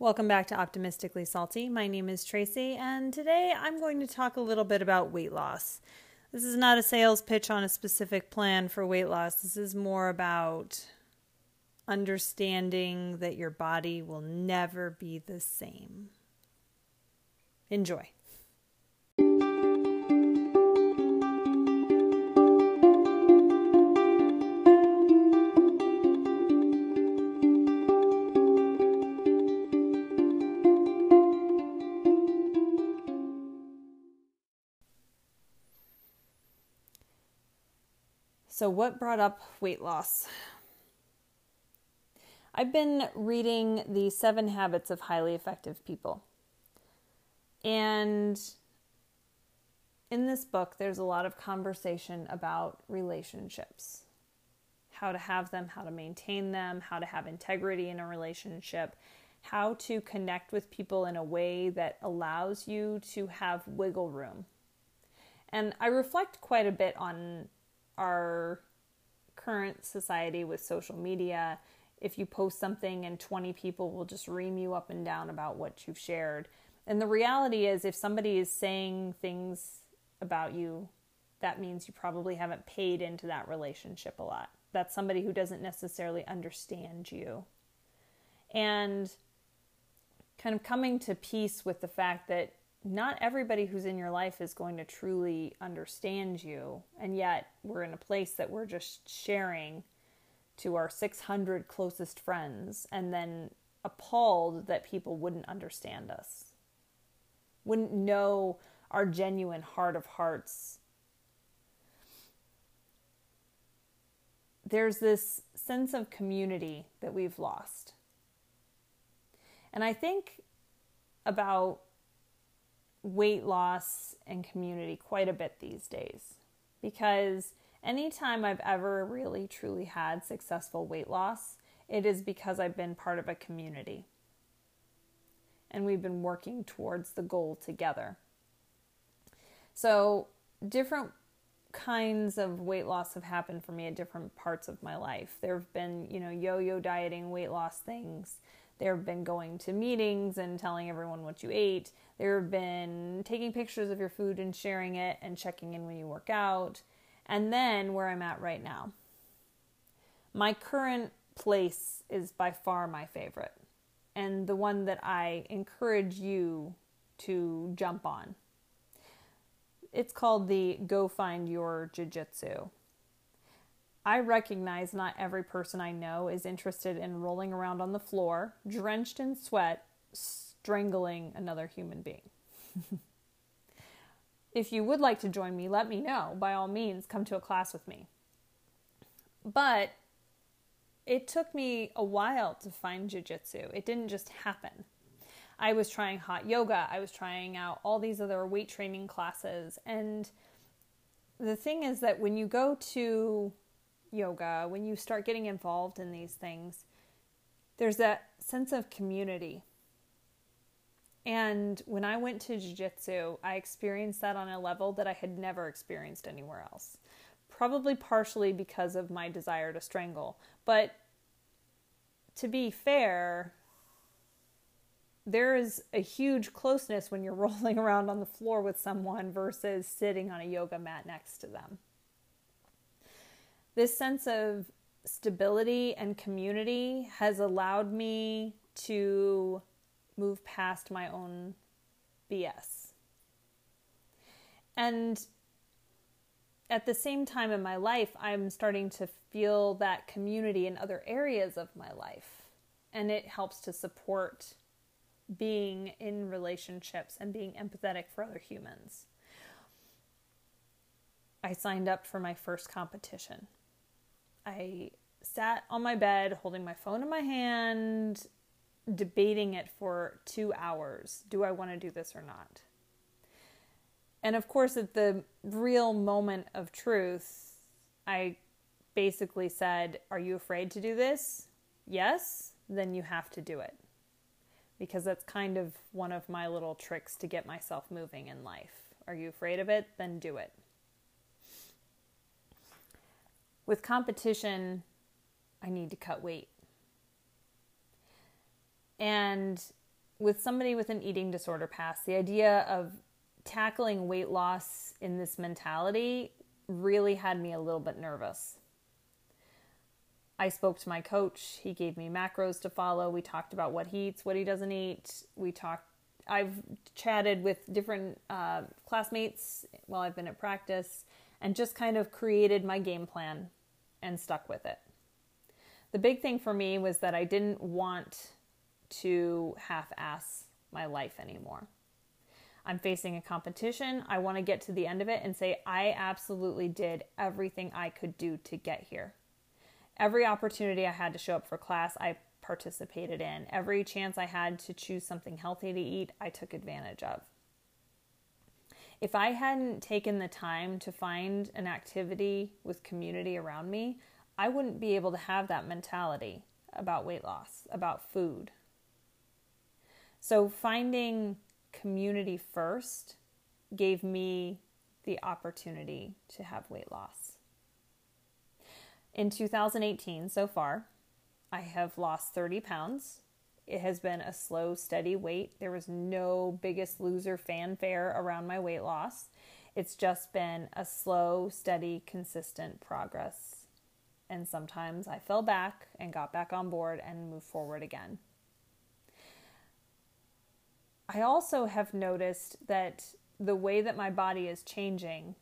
Welcome back to Optimistically Salty. My name is Tracy, and today I'm going to talk a little bit about weight loss. This is not a sales pitch on a specific plan for weight loss. This is more about understanding that your body will never be the same. Enjoy. So, what brought up weight loss? I've been reading The Seven Habits of Highly Effective People. And in this book, there's a lot of conversation about relationships how to have them, how to maintain them, how to have integrity in a relationship, how to connect with people in a way that allows you to have wiggle room. And I reflect quite a bit on our current society with social media, if you post something and 20 people will just ream you up and down about what you've shared. And the reality is, if somebody is saying things about you, that means you probably haven't paid into that relationship a lot. That's somebody who doesn't necessarily understand you. And kind of coming to peace with the fact that not everybody who's in your life is going to truly understand you. And yet, we're in a place that we're just sharing to our 600 closest friends and then appalled that people wouldn't understand us, wouldn't know our genuine heart of hearts. There's this sense of community that we've lost. And I think about weight loss and community quite a bit these days because anytime I've ever really truly had successful weight loss, it is because I've been part of a community and we've been working towards the goal together. So, different kinds of weight loss have happened for me at different parts of my life. There have been, you know, yo yo dieting weight loss things. There have been going to meetings and telling everyone what you ate. There have been taking pictures of your food and sharing it and checking in when you work out. And then where I'm at right now. My current place is by far my favorite and the one that I encourage you to jump on. It's called the Go Find Your Jiu Jitsu. I recognize not every person I know is interested in rolling around on the floor, drenched in sweat, strangling another human being. if you would like to join me, let me know. By all means, come to a class with me. But it took me a while to find jujitsu. It didn't just happen. I was trying hot yoga, I was trying out all these other weight training classes. And the thing is that when you go to yoga, when you start getting involved in these things, there's that sense of community. And when I went to jiu jitsu, I experienced that on a level that I had never experienced anywhere else. Probably partially because of my desire to strangle. But to be fair, there is a huge closeness when you're rolling around on the floor with someone versus sitting on a yoga mat next to them this sense of stability and community has allowed me to move past my own BS. And at the same time in my life, I'm starting to feel that community in other areas of my life. And it helps to support being in relationships and being empathetic for other humans. I signed up for my first competition. I sat on my bed holding my phone in my hand, debating it for two hours. Do I want to do this or not? And of course, at the real moment of truth, I basically said, Are you afraid to do this? Yes, then you have to do it. Because that's kind of one of my little tricks to get myself moving in life. Are you afraid of it? Then do it with competition, I need to cut weight. And with somebody with an eating disorder past, the idea of tackling weight loss in this mentality really had me a little bit nervous. I spoke to my coach. He gave me macros to follow. We talked about what he eats, what he doesn't eat. We talked. I've chatted with different uh, classmates while I've been at practice, and just kind of created my game plan and stuck with it. The big thing for me was that I didn't want to half-ass my life anymore. I'm facing a competition. I want to get to the end of it and say, I absolutely did everything I could do to get here. Every opportunity I had to show up for class, I participated in. Every chance I had to choose something healthy to eat, I took advantage of. If I hadn't taken the time to find an activity with community around me, I wouldn't be able to have that mentality about weight loss, about food. So, finding community first gave me the opportunity to have weight loss. In 2018, so far, I have lost 30 pounds. It has been a slow, steady weight. There was no biggest loser fanfare around my weight loss. It's just been a slow, steady, consistent progress. And sometimes I fell back and got back on board and moved forward again. I also have noticed that the way that my body is changing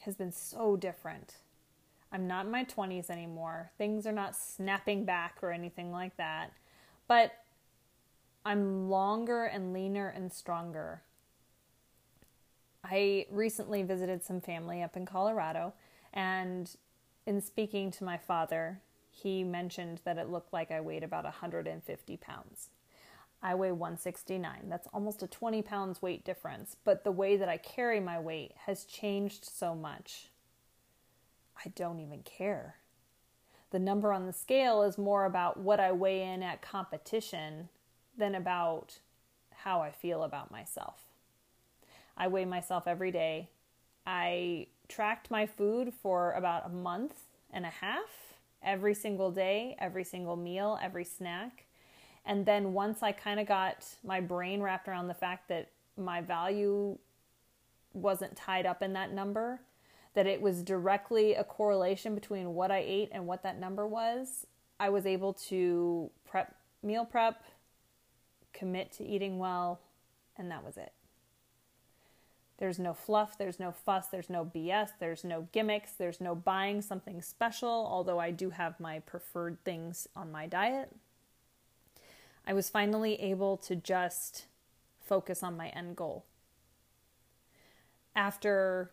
has been so different. I'm not in my 20s anymore. Things are not snapping back or anything like that. But I'm longer and leaner and stronger. I recently visited some family up in Colorado, and in speaking to my father, he mentioned that it looked like I weighed about 150 pounds. I weigh 169. That's almost a 20 pounds weight difference, but the way that I carry my weight has changed so much. I don't even care. The number on the scale is more about what I weigh in at competition than about how I feel about myself. I weigh myself every day. I tracked my food for about a month and a half, every single day, every single meal, every snack. And then once I kind of got my brain wrapped around the fact that my value wasn't tied up in that number, that it was directly a correlation between what I ate and what that number was, I was able to prep, meal prep, commit to eating well, and that was it. There's no fluff, there's no fuss, there's no BS, there's no gimmicks, there's no buying something special, although I do have my preferred things on my diet. I was finally able to just focus on my end goal. After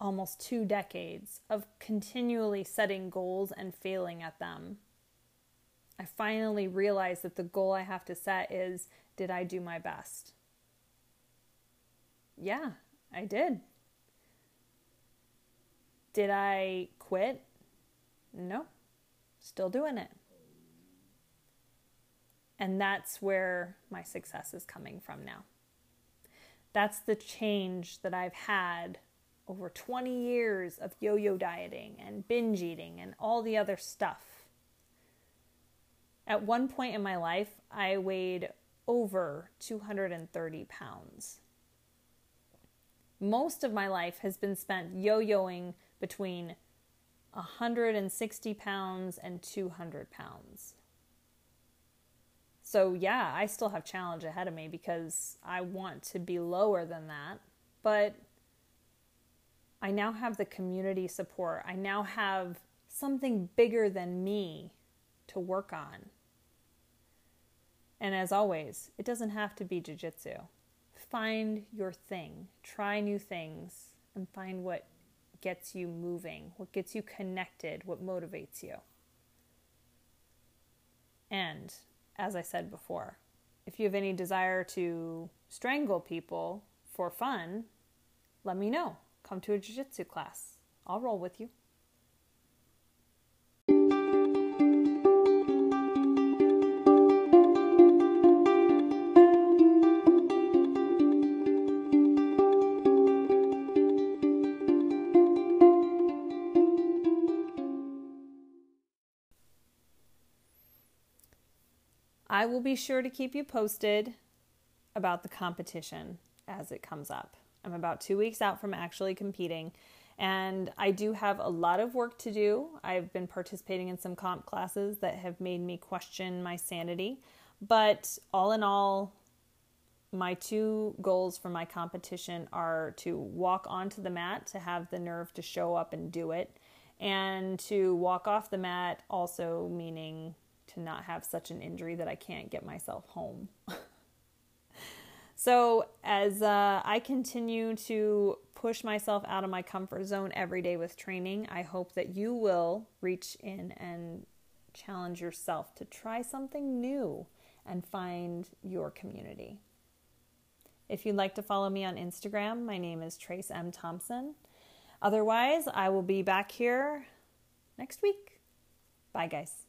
almost two decades of continually setting goals and failing at them, I finally realized that the goal I have to set is did I do my best? Yeah, I did. Did I quit? No, still doing it. And that's where my success is coming from now. That's the change that I've had over 20 years of yo yo dieting and binge eating and all the other stuff. At one point in my life, I weighed over 230 pounds. Most of my life has been spent yo yoing between 160 pounds and 200 pounds. So, yeah, I still have challenge ahead of me because I want to be lower than that. But I now have the community support. I now have something bigger than me to work on. And as always, it doesn't have to be jujitsu. Find your thing, try new things, and find what gets you moving, what gets you connected, what motivates you. And as I said before, if you have any desire to strangle people for fun, let me know. Come to a jiu jitsu class. I'll roll with you. I will be sure to keep you posted about the competition as it comes up. I'm about two weeks out from actually competing, and I do have a lot of work to do. I've been participating in some comp classes that have made me question my sanity, but all in all, my two goals for my competition are to walk onto the mat, to have the nerve to show up and do it, and to walk off the mat, also meaning to not have such an injury that I can't get myself home. so, as uh, I continue to push myself out of my comfort zone every day with training, I hope that you will reach in and challenge yourself to try something new and find your community. If you'd like to follow me on Instagram, my name is Trace M. Thompson. Otherwise, I will be back here next week. Bye, guys.